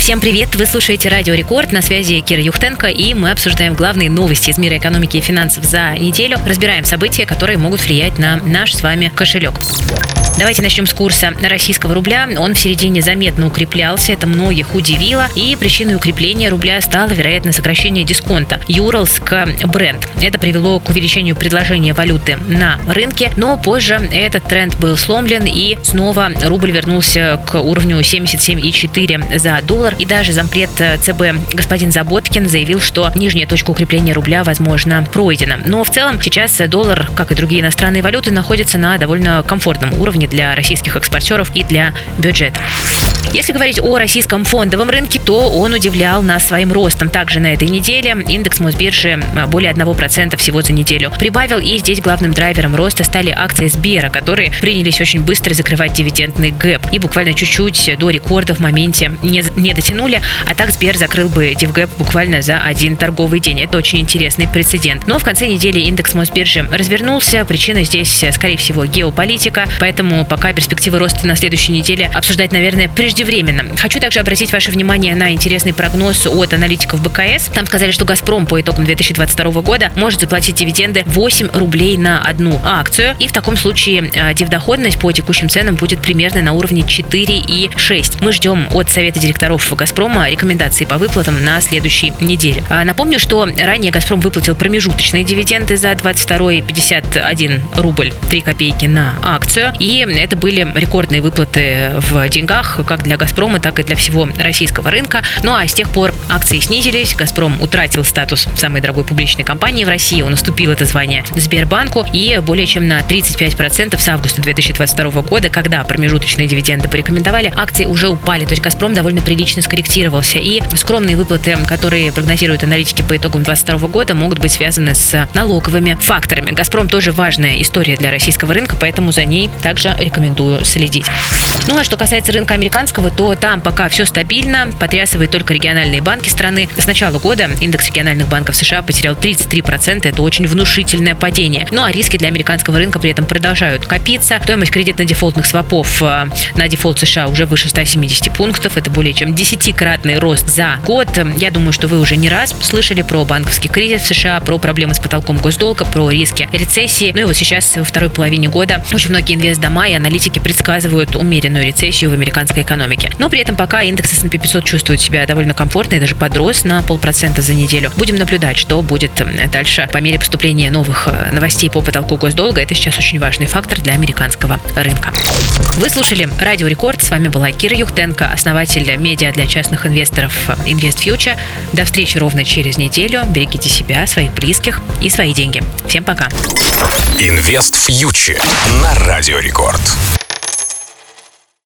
Всем привет! Вы слушаете Радио Рекорд, на связи Кира Юхтенко, и мы обсуждаем главные новости из мира экономики и финансов за неделю, разбираем события, которые могут влиять на наш с вами кошелек. Давайте начнем с курса российского рубля. Он в середине заметно укреплялся, это многих удивило, и причиной укрепления рубля стало, вероятно, сокращение дисконта Юралск бренд. Это привело к увеличению предложения валюты на рынке, но позже этот тренд был сломлен, и снова рубль вернулся к уровню 77,4 за доллар, доллар. И даже зампред э, ЦБ господин Заботкин заявил, что нижняя точка укрепления рубля, возможно, пройдена. Но в целом сейчас доллар, как и другие иностранные валюты, находится на довольно комфортном уровне для российских экспортеров и для бюджета. Если говорить о российском фондовом рынке, то он удивлял нас своим ростом. Также на этой неделе индекс Мосбиржи э, более 1% всего за неделю прибавил. И здесь главным драйвером роста стали акции Сбера, которые принялись очень быстро закрывать дивидендный гэп. И буквально чуть-чуть до рекорда в моменте не, не дотянули. А так Сбер закрыл бы дивгэп буквально за один торговый день. Это очень интересный прецедент. Но в конце недели индекс Мосбиржи развернулся. Причина здесь, э, скорее всего, геополитика. Поэтому пока перспективы роста на следующей неделе обсуждать, наверное, прежде преждевременно. Хочу также обратить ваше внимание на интересный прогноз от аналитиков БКС. Там сказали, что «Газпром» по итогам 2022 года может заплатить дивиденды 8 рублей на одну акцию. И в таком случае э, дивдоходность по текущим ценам будет примерно на уровне 4,6. Мы ждем от Совета директоров «Газпрома» рекомендации по выплатам на следующей неделе. А, напомню, что ранее «Газпром» выплатил промежуточные дивиденды за 22 51 рубль 3 копейки на акцию. И это были рекордные выплаты в деньгах как для для «Газпрома», так и для всего российского рынка. Ну а с тех пор акции снизились, «Газпром» утратил статус самой дорогой публичной компании в России, он уступил это звание Сбербанку и более чем на 35% с августа 2022 года, когда промежуточные дивиденды порекомендовали, акции уже упали, то есть «Газпром» довольно прилично скорректировался. И скромные выплаты, которые прогнозируют аналитики по итогам 2022 года, могут быть связаны с налоговыми факторами. «Газпром» тоже важная история для российского рынка, поэтому за ней также рекомендую следить. Ну а что касается рынка американского, Банковского, то там пока все стабильно, потрясывают только региональные банки страны. С начала года индекс региональных банков США потерял 33%, это очень внушительное падение. Ну а риски для американского рынка при этом продолжают копиться. Стоимость кредитно-дефолтных свопов э, на дефолт США уже выше 170 пунктов, это более чем десятикратный рост за год. Я думаю, что вы уже не раз слышали про банковский кризис в США, про проблемы с потолком госдолга, про риски рецессии. Ну и вот сейчас во второй половине года очень многие инвестдома и аналитики предсказывают умеренную рецессию в американской экономике экономики. Но при этом пока индекс S&P 500 чувствует себя довольно комфортно и даже подрос на полпроцента за неделю. Будем наблюдать, что будет дальше по мере поступления новых э, новостей по потолку госдолга. Это сейчас очень важный фактор для американского рынка. Вы слушали Радио Рекорд. С вами была Кира Юхтенко, основатель медиа для частных инвесторов Invest Future. До встречи ровно через неделю. Берегите себя, своих близких и свои деньги. Всем пока. Инвест Фьючер на Радио Рекорд.